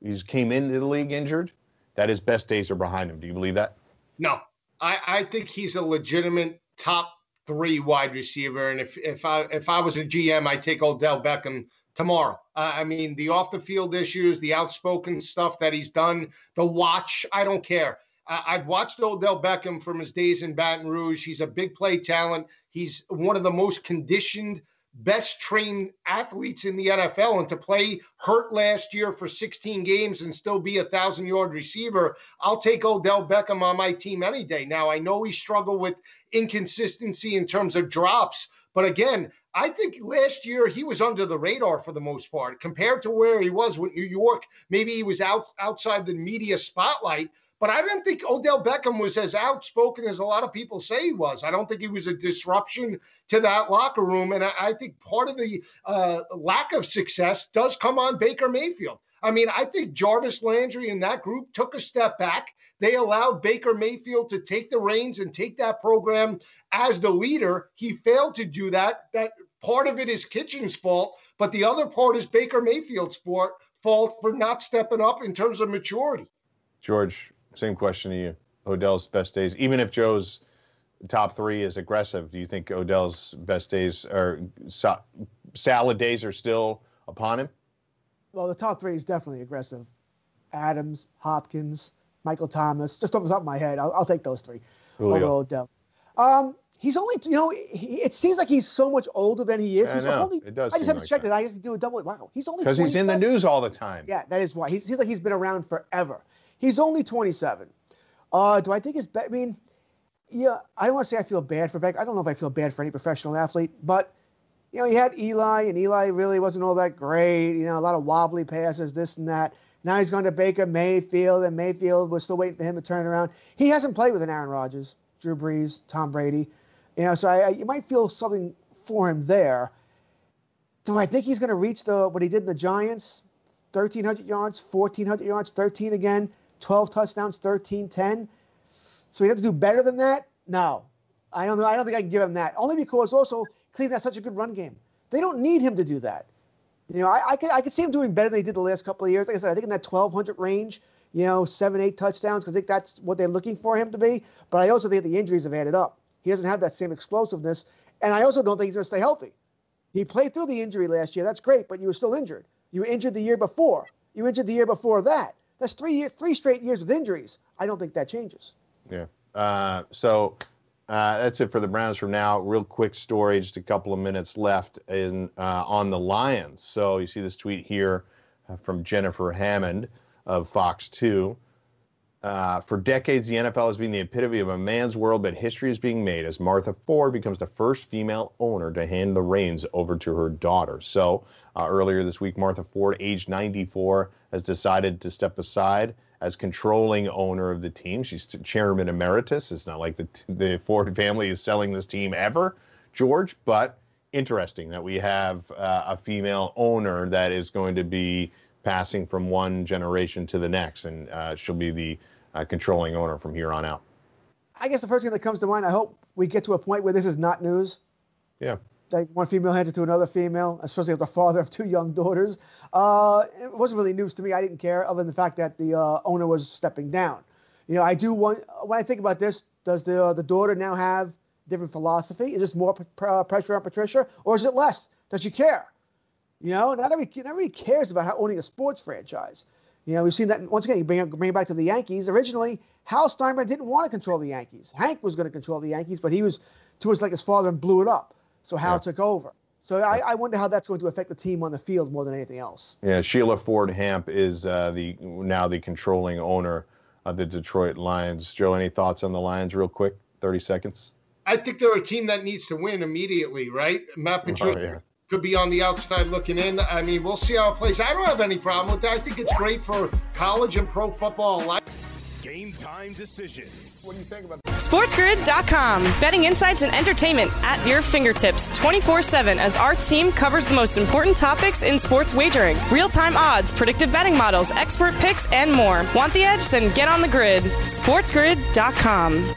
he came into the league injured, that his best days are behind him. Do you believe that? No, I, I think he's a legitimate top three wide receiver. And if if I if I was a GM, I'd take Odell Beckham tomorrow. Uh, I mean, the off the field issues, the outspoken stuff that he's done, the watch, I don't care. I've watched Odell Beckham from his days in Baton Rouge. He's a big play talent. He's one of the most conditioned, best trained athletes in the NFL. And to play hurt last year for 16 games and still be a thousand yard receiver, I'll take Odell Beckham on my team any day. Now, I know he struggled with inconsistency in terms of drops, but again, I think last year he was under the radar for the most part compared to where he was with New York. Maybe he was out outside the media spotlight, but I didn't think Odell Beckham was as outspoken as a lot of people say he was. I don't think he was a disruption to that locker room. And I, I think part of the uh, lack of success does come on Baker Mayfield. I mean, I think Jarvis Landry and that group took a step back. They allowed Baker Mayfield to take the reins and take that program as the leader. He failed to do that. That part of it is Kitchen's fault, but the other part is Baker Mayfield's fault for not stepping up in terms of maturity. George, same question to you. Odell's best days, even if Joe's top three is aggressive, do you think Odell's best days or so, salad days are still upon him? Well, the top three is definitely aggressive. Adams, Hopkins, Michael Thomas. Just off the top of my head, I'll, I'll take those three Julio. Odell. Um, he's only, you know, he, it seems like he's so much older than he is. I he's know. only. It does I just have to like check that. that. I to do a double. Wow, he's only Because he's in the news all the time. Yeah, that is why. He seems like he's been around forever. He's only 27. Uh, do I think his? Be- I mean, yeah, I don't want to say I feel bad for Beck. I don't know if I feel bad for any professional athlete, but you know, he had Eli, and Eli really wasn't all that great. You know, a lot of wobbly passes, this and that. Now he's going to Baker Mayfield, and Mayfield was still waiting for him to turn around. He hasn't played with an Aaron Rodgers, Drew Brees, Tom Brady. You know, so I, I, you might feel something for him there. Do I think he's going to reach the what he did in the Giants? 1,300 yards, 1,400 yards, 13 again, 12 touchdowns, 13 10. So he have to do better than that? No. I don't know. I don't think I can give him that. Only because also Cleveland has such a good run game. They don't need him to do that. You know, I, I could I could see him doing better than he did the last couple of years. Like I said, I think in that 1,200 range, you know, seven, eight touchdowns. 'cause I think that's what they're looking for him to be. But I also think the injuries have added up. He doesn't have that same explosiveness, and I also don't think he's going to stay healthy. He played through the injury last year. That's great, but you were still injured. You were injured the year before. You were injured the year before that. That's three year, three straight years with injuries. I don't think that changes. Yeah. Uh, so uh, that's it for the Browns from now. Real quick story, just a couple of minutes left in uh, on the Lions. So you see this tweet here uh, from Jennifer Hammond of Fox 2. Uh, for decades, the NFL has been the epitome of a man's world, but history is being made as Martha Ford becomes the first female owner to hand the reins over to her daughter. So, uh, earlier this week, Martha Ford, age 94, has decided to step aside as controlling owner of the team. She's chairman emeritus. It's not like the, the Ford family is selling this team ever, George, but interesting that we have uh, a female owner that is going to be passing from one generation to the next, and uh, she'll be the uh, controlling owner from here on out. I guess the first thing that comes to mind, I hope we get to a point where this is not news. Yeah. Like one female hands it to another female, especially as the father of two young daughters. Uh, it wasn't really news to me. I didn't care, other than the fact that the uh, owner was stepping down. You know, I do want, when I think about this, does the, uh, the daughter now have different philosophy? Is this more p- pr- pressure on Patricia, or is it less? Does she care? You know, not every, not everybody cares about how owning a sports franchise. You know, we've seen that once again. You bring, it- bring it back to the Yankees. Originally, Hal Steinbrenner didn't want to control the Yankees. Hank was going to control the Yankees, but he was towards like his father and blew it up. So Hal Yeah. took over. So I, I, wonder how that's going to affect the team on the field more than anything else. Yeah, Sheila Ford Hamp is uh, the now the controlling owner of the Detroit Lions. Joe, any thoughts on the Lions, real quick? Thirty seconds. I think they're a team that needs to win immediately, right? Matt Patricia oh, yeah. Could be on the outside looking in. I mean, we'll see how it plays. I don't have any problem with that. I think it's great for college and pro football alike. Game time decisions. What do you think about SportsGrid.com. Betting insights and entertainment at your fingertips 24 7 as our team covers the most important topics in sports wagering real time odds, predictive betting models, expert picks, and more. Want the edge? Then get on the grid. SportsGrid.com.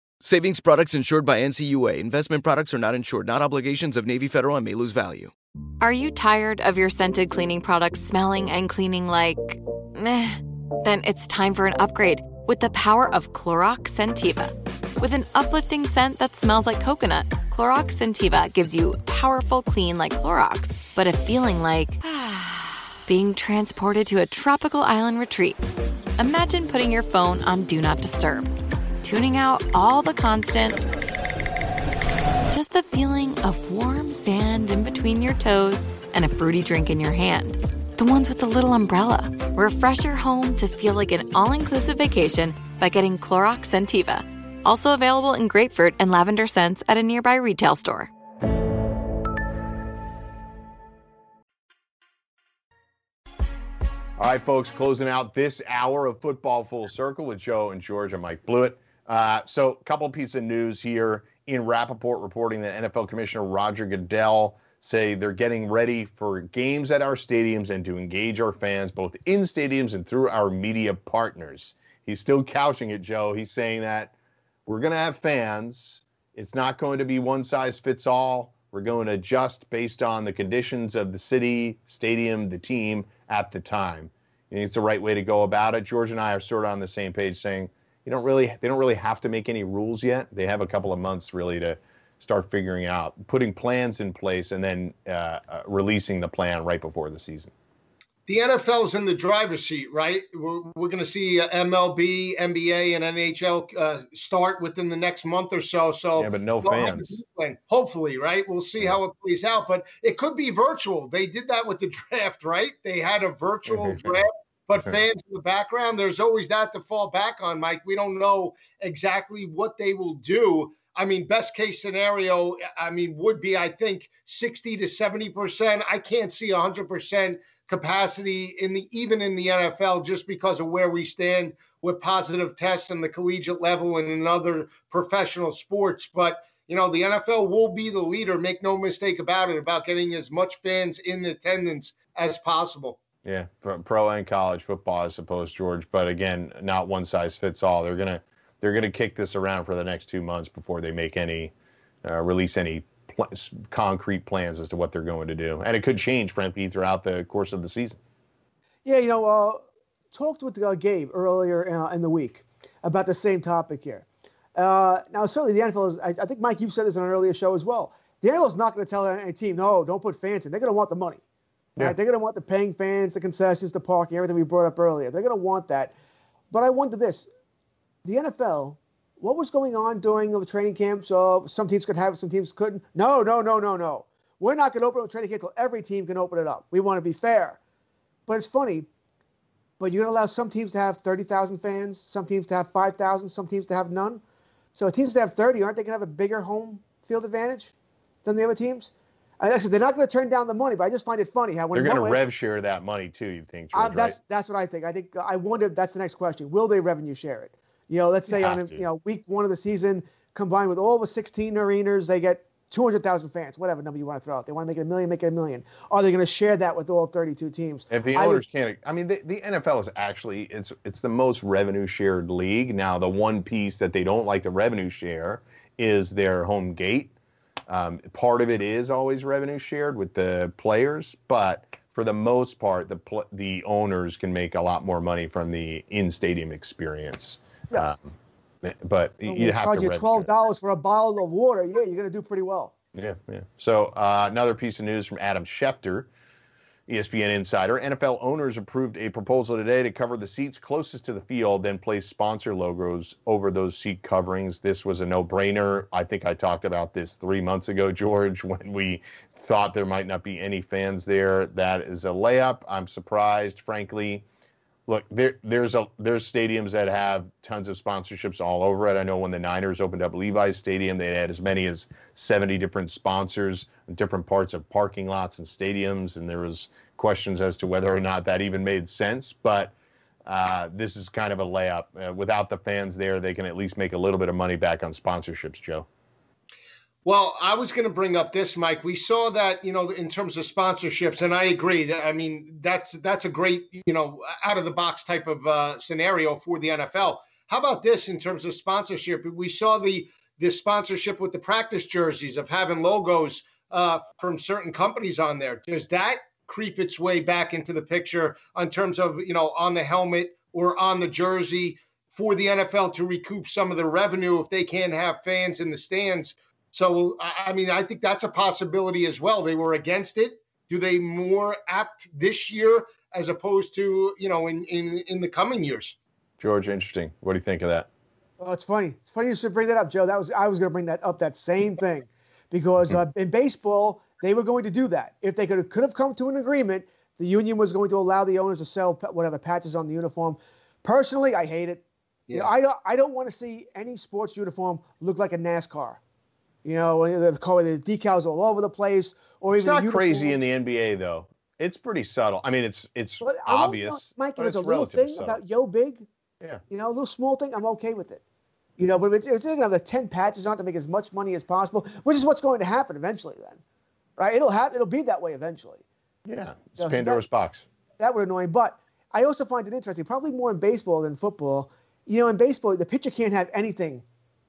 Savings products insured by NCUA. Investment products are not insured, not obligations of Navy Federal and may lose value. Are you tired of your scented cleaning products smelling and cleaning like meh? Then it's time for an upgrade with the power of Clorox Scentiva. With an uplifting scent that smells like coconut, Clorox Scentiva gives you powerful clean like Clorox, but a feeling like being transported to a tropical island retreat. Imagine putting your phone on Do Not Disturb tuning out all the constant. Just the feeling of warm sand in between your toes and a fruity drink in your hand. The ones with the little umbrella. Refresh your home to feel like an all inclusive vacation by getting Clorox Scentiva. Also available in grapefruit and lavender scents at a nearby retail store. All right, folks, closing out this hour of Football Full Circle with Joe and George and Mike Blewett. Uh, so, a couple pieces of news here Ian Rapoport reporting that NFL Commissioner Roger Goodell say they're getting ready for games at our stadiums and to engage our fans both in stadiums and through our media partners. He's still couching it, Joe. He's saying that we're going to have fans. It's not going to be one size fits all. We're going to adjust based on the conditions of the city, stadium, the team at the time. It's the right way to go about it? George and I are sort of on the same page saying you don't really they don't really have to make any rules yet. They have a couple of months really to start figuring out putting plans in place and then uh, uh, releasing the plan right before the season. The NFL's in the driver's seat, right? We're, we're going to see MLB, NBA, and NHL uh, start within the next month or so. So yeah, but no fans. Hopefully, right? We'll see how it plays out, but it could be virtual. They did that with the draft, right? They had a virtual draft but fans in the background, there's always that to fall back on, Mike. We don't know exactly what they will do. I mean, best case scenario, I mean, would be, I think, 60 to 70%. I can't see 100% capacity in the even in the NFL just because of where we stand with positive tests in the collegiate level and in other professional sports. But you know, the NFL will be the leader. Make no mistake about it, about getting as much fans in attendance as possible. Yeah, pro and college football, I suppose, George. But again, not one size fits all. They're gonna they're gonna kick this around for the next two months before they make any uh, release any pl- concrete plans as to what they're going to do, and it could change, frankly, throughout the course of the season. Yeah, you know, uh, talked with uh, Gabe earlier uh, in the week about the same topic here. Uh, now, certainly the NFL is. I, I, think Mike, you've said this on an earlier show as well. The NFL is not going to tell any team, no, don't put fans in. They're going to want the money. Yeah. Right? They're going to want the paying fans, the concessions, the parking, everything we brought up earlier. They're going to want that. But I wonder this: the NFL, what was going on during the training camps? So some teams could have it, some teams couldn't. No, no, no, no, no. We're not going to open up training camp until every team can open it up. We want to be fair. But it's funny. But you're going to allow some teams to have 30,000 fans, some teams to have 5,000, some teams to have none. So teams that have 30, aren't they going to have a bigger home field advantage than the other teams? I said they're not going to turn down the money, but I just find it funny how when they're going to rev share that money too. You think? Uh, that's right? that's what I think. I think I wonder. That's the next question. Will they revenue share it? You know, let's say on a, you know week one of the season, combined with all the 16 arenas, they get 200,000 fans, whatever number you want to throw out. They want to make it a million, make it a million. Are they going to share that with all 32 teams? If the I would- owners can't, I mean, the, the NFL is actually it's it's the most revenue shared league. Now, the one piece that they don't like to revenue share is their home gate. Um, part of it is always revenue shared with the players, but for the most part, the pl- the owners can make a lot more money from the in stadium experience. Yes. Um, but you have charge to you twelve dollars for a bottle of water. Yeah, you're going to do pretty well. Yeah, yeah. So uh, another piece of news from Adam Schefter, ESPN insider. NFL owners approved a proposal today to cover the seats closest to the field, then place sponsor logos over those seat coverings. This was a no-brainer. I think I talked about this three months ago, George, when we thought there might not be any fans there. That is a layup. I'm surprised, frankly look there there's a there's stadiums that have tons of sponsorships all over it. I know when the niners opened up levi's stadium they had as many as 70 different sponsors in different parts of parking lots and stadiums and there was questions as to whether or not that even made sense. But uh, this is kind of a layup. Uh, without the fans there they can at least make a little bit of money back on sponsorships joe Well, I was going to bring up this, Mike. We saw that, you know, in terms of sponsorships, and I agree. That I mean, that's that's a great, you know, out of the box type of uh, scenario for the NFL. How about this in terms of sponsorship? We saw the the sponsorship with the practice jerseys of having logos uh, from certain companies on there. Does that creep its way back into the picture in terms of, you know, on the helmet or on the jersey for the NFL to recoup some of the revenue if they can't have fans in the stands? So, I I mean, I think that's a possibility as well. They were against it. Do they more apt this year as opposed to, you know, in, in, in the coming years? george interesting what do you think of that Well, it's funny. It's funny you should bring that up, Joe. That was I was going to bring that up. That same thing, because uh, in baseball they were going to do that if they could could have come to an agreement. The union was going to allow the owners to sell whatever patches on the uniform. Personally, I hate it. You know, I don't I don't want to see any sports uniform look like a NASCAR. You know, the color, the decals all over the place, or it's even not crazy in the nba though it's pretty subtle i mean it's it's But obvious Mike, if it's a little thing subtle. about yo big, Yeah. you know, a little small thing, I'm okay with it. You know, but if it's, if it's going to have the 10 patches on to make as much money as possible, which is what's going to happen eventually then. Right? It'll happen. It'll be that way eventually. Yeah, it's Does Pandora's that- box. That would annoy. But I also find it interesting, probably more in baseball than football. You know, in baseball, the pitcher can't have anything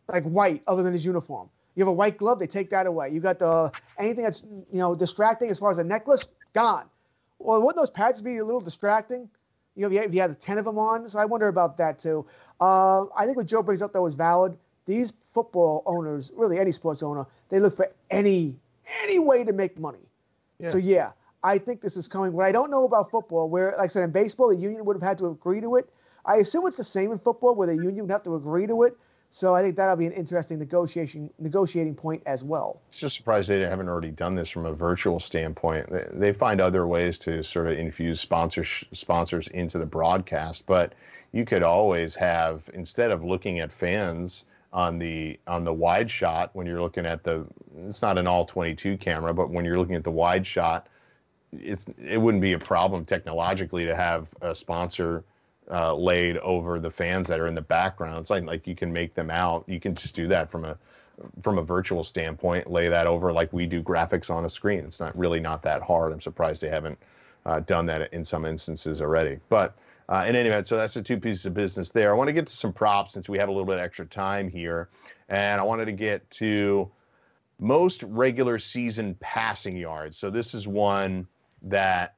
like white other than his uniform. You have a white glove, they take that away. You got the anything that's you know distracting as far as a necklace, gone. Well, wouldn't those pads be a little distracting? You know, if you, had ten of them on, so I wonder about that too. Uh, I think what Joe brings up though is valid. These football owners, really any sports owner, they look for any any way to make money. So yeah, I think this is coming. What I don't know about football, where like I said in baseball, the union would have had to agree to it. I assume it's the same in football, where the union would have to agree to it. So I think that'll be an interesting negotiation negotiating point as well. It's just surprised they haven't already done this from a virtual standpoint. They, they find other ways to sort of infuse sponsors sponsors into the broadcast, but you could always have instead of looking at fans on the on the wide shot when you're looking at the it's not an all 22 camera, but when you're looking at the wide shot, it's it wouldn't be a problem technologically to have a sponsor uh, laid over the fans that are in the background. It's like like you can make them out. You can just do that from a from a virtual standpoint, lay that over like we do graphics on a screen. It's not really not that hard. I'm surprised they haven't uh, done that in some instances already. But uh, in any event, so that's the two pieces of business there. I want to get to some props since we have a little bit extra time here, and I wanted to get to most regular season passing yards. So this is one that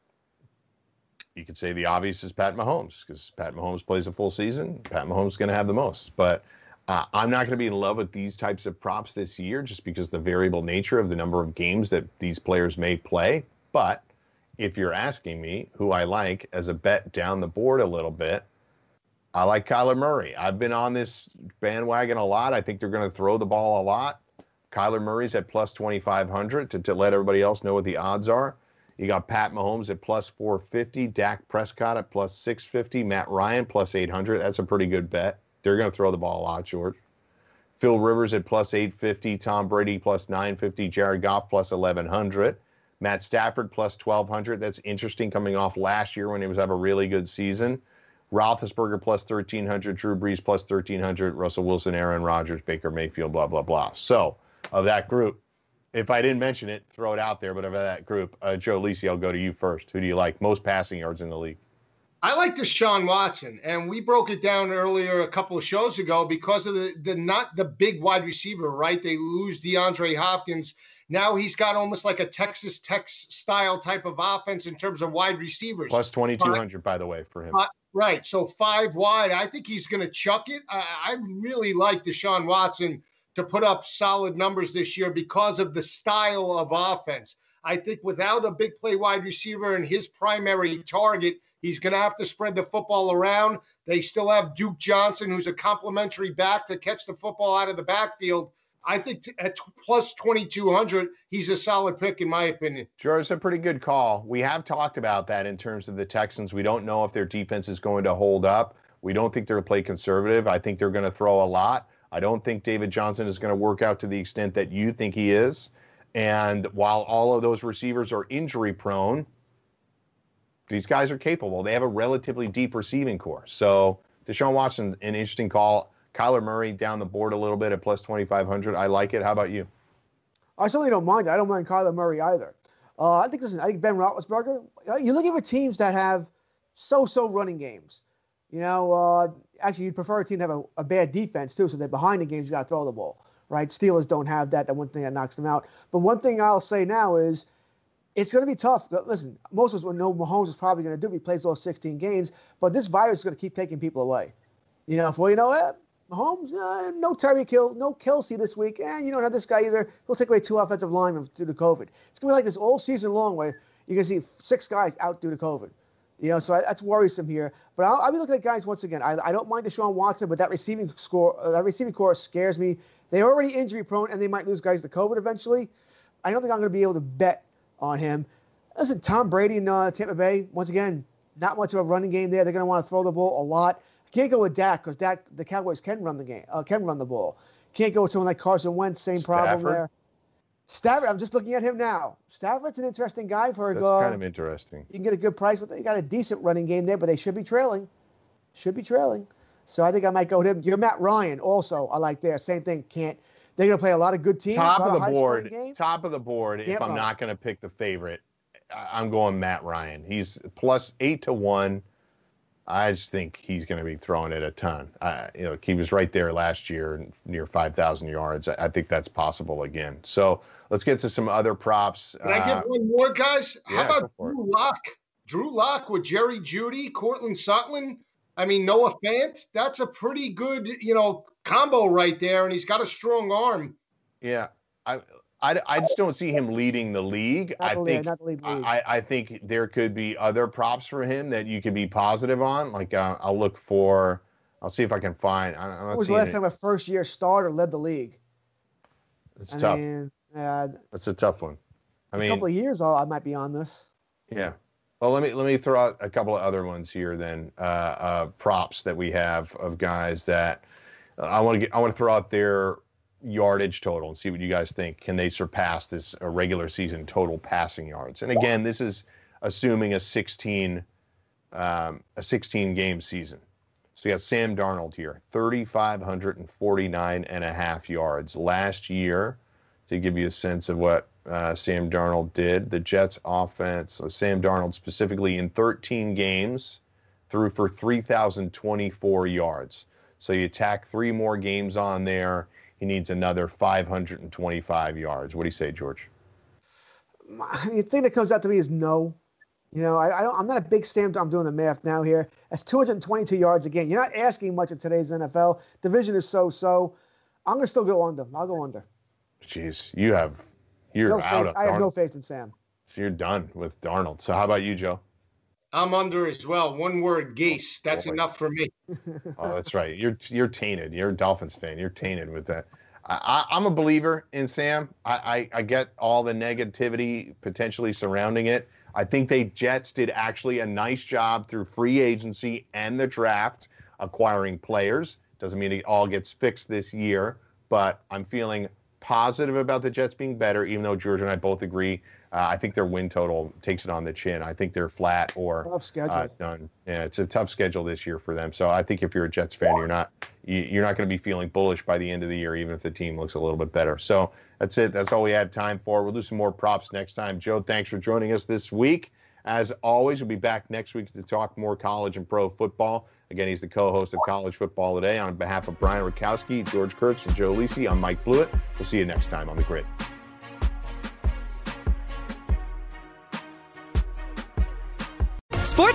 you could say the obvious is Pat Mahomes because Pat Mahomes plays a full season. Pat Mahomes is going to have the most. But uh, I'm not going to be in love with these types of props this year just because the variable nature of the number of games that these players may play. But if you're asking me who I like as a bet down the board a little bit, I like Kyler Murray. I've been on this bandwagon a lot. I think they're going to throw the ball a lot. Kyler Murray's at plus 2,500 to, to let everybody else know what the odds are. You got Pat Mahomes at plus 450, Dak Prescott at plus 650, Matt Ryan plus 800. That's a pretty good bet. They're going to throw the ball a lot, George. Phil Rivers at plus 850, Tom Brady plus 950, Jared Goff plus 1100. Matt Stafford plus 1,200. That's interesting coming off last year when he was having a really good season. Roethlisberger plus 1,300. Drew Brees plus 1,300. Russell Wilson, Aaron Rodgers, Baker Mayfield, blah, blah, blah. So, of that group, if I didn't mention it, throw it out there. But of that group, uh, Joe Lisi, I'll go to you first. Who do you like? Most passing yards in the league. I like Deshaun Watson, and we broke it down earlier a couple of shows ago because of the the not the big wide receiver, right? They lose DeAndre Hopkins. Now he's got almost like a Texas Tech style type of offense in terms of wide receivers. Plus 2,200, by the way, for him. Uh, right. So five wide. I think he's going to chuck it. I, I really like Deshaun Watson to put up solid numbers this year because of the style of offense. I think without a big play wide receiver and his primary target, he's going to have to spread the football around. They still have Duke Johnson, who's a complimentary back to catch the football out of the backfield. I think at plus 2,200, he's a solid pick, in my opinion. Sure, it's a pretty good call. We have talked about that in terms of the Texans. We don't know if their defense is going to hold up. We don't think they're going to play conservative. I think they're going to throw a lot. I don't think David Johnson is going to work out to the extent that you think he is. And while all of those receivers are injury prone, these guys are capable. They have a relatively deep receiving corps. So Deshaun Watson, an interesting call. Kyler Murray down the board a little bit at plus 2,500. I like it. How about you? I certainly don't mind. I don't mind Kyler Murray either. Uh, I think listen, I think Ben Roethlisberger. you're looking for teams that have so-so running games. You know, uh, actually, you'd prefer a team to have a, a bad defense too, so they're behind the games. You got to throw the ball right? Steelers don't have that. That one thing that knocks them out. But one thing I'll say now is it's going to be tough. But listen, most of us will know Mahomes is probably going to do. He plays all 16 games, but this virus is going to keep taking people away. You know, for you know, eh, Mahomes, uh, no Tyreek Hill, no Kelce this week, and eh, you don't have this guy either. He'll take away two offensive linemen due to COVID. It's going to be like this all season long where you're going to see six guys out due to COVID. You know, so that's worrisome here. But I'll, I'll, be looking at guys once again. I, I don't mind Deshaun Watson, but that receiving score, uh, that receiving corps scares me. They're already injury prone, and they might lose guys to COVID eventually. I don't think I'm going to be able to bet on him. Listen, Tom Brady in uh, Tampa Bay, once again, not much of a running game there. They're going to want to throw the ball a lot. Can't go with Dak because Dak, the Cowboys can run the game, uh, can run the ball. Can't go with someone like Carson Wentz, same Stafford. problem there. Stafford, I'm just looking at him now. Stafford's an interesting guy for a That's kind of interesting. You can get a good price, but they got a decent running game there, but they should be trailing. Should be trailing. So I think I might go with him. You're Matt Ryan also. I like there. Same thing. Can't. They're going to play a lot of good teams. Top of the board. Top of the board. Can't if I'm run. not going to pick the favorite, I'm going Matt Ryan. He's plus eight to one. I just think he's going to be throwing it a ton. Uh, you know, he was right there last year, near 5,000 yards. I, I think that's possible again. So let's get to some other props. Can I get one more, guys? yeah, How about go for it. Drew Lock? Drew Lock with Jerry Jeudy, Courtland Sutton. I mean, Noah Fant. That's a pretty good, you know, combo right there, and he's got a strong arm. Yeah, I, I, I just don't see him leading the league. I think the league. I, I think there could be other props for him that you could be positive on. Like uh, I'll look for. I'll see if I can find. I, When was the last it. time a first year starter led the league? It's I tough. mean, uh, That's a tough one. I a mean, a couple of years, I might be on this. Yeah. Well, let me let me throw out a couple of other ones here. Then uh, uh, props that we have of guys that I want to get. I want to throw out their yardage total and see what you guys think. Can they surpass this uh, regular season total passing yards? And again, this is assuming a 16 um, a 16 game season. So you got Sam Darnold here, 3,549 and a half yards last year. To give you a sense of what uh, Sam Darnold did, the Jets offense, uh, Sam Darnold specifically in 13 games, threw for 3,024 yards. So you tack three more games on there. He needs another 525 yards. What do you say, George? The thing that comes out to me is no. You know, I, I don't, I'm not a big Sam. I'm doing the math now here. That's 222 yards again. You're not asking much in today's NFL. Division is so-so. I'm gonna still go under. I'll go under. Jeez, you have you're no out faith, of I have no faith in Sam. So you're done with Darnold. So how about you, Joe? I'm under as well. One word, geese. Oh, that's Boy. enough for me. Oh, that's right. You're you're tainted. You're a Dolphins fan. You're tainted with that. I, I, I'm a believer in Sam. I, I, I get all the negativity potentially surrounding it. I think they Jets did actually a nice job through free agency and the draft acquiring players. Doesn't mean it all gets fixed this year, but I'm feeling positive about the Jets being better, even though George and I both agree. Uh, I think their win total takes it on the chin. I think they're flat or Tough schedule. uh, done. Yeah, it's a tough schedule this year for them. So I think if you're a Jets fan, you're not you, you're not going to be feeling bullish by the end of the year, even if the team looks a little bit better. So that's it. That's all we had time for. We'll do some more props next time. Joe, thanks for joining us this week. As always, we'll be back next week to talk more college and pro football. Again, he's the co-host of College Football Today. On behalf of Brian Rakowski, George Kurtz, and Joe Lisi, I'm Mike Blewett. We'll see you next time on the grid.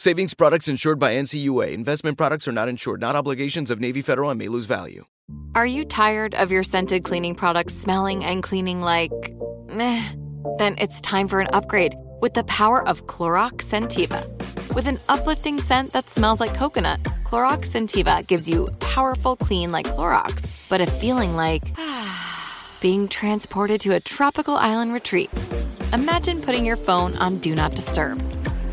Savings products insured by NCUA. Investment products are not insured, not obligations of Navy Federal and may lose value. Are you tired of your scented cleaning products smelling and cleaning like meh? Then it's time for an upgrade with the power of Clorox Scentiva. With an uplifting scent that smells like coconut, Clorox Scentiva gives you powerful clean like Clorox, but a feeling like being transported to a tropical island retreat. Imagine putting your phone on Do Not Disturb,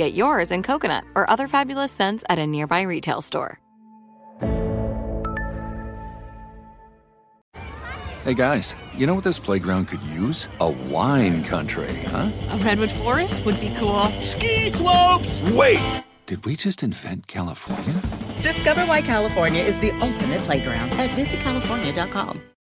Get yours in coconut or other fabulous scents at a nearby retail store. Hey guys, you know what this playground could use? A wine country, huh? A redwood forest would be cool. Ski slopes! Wait! Did we just invent California? Discover why California is the ultimate playground at visitcalifornia.com.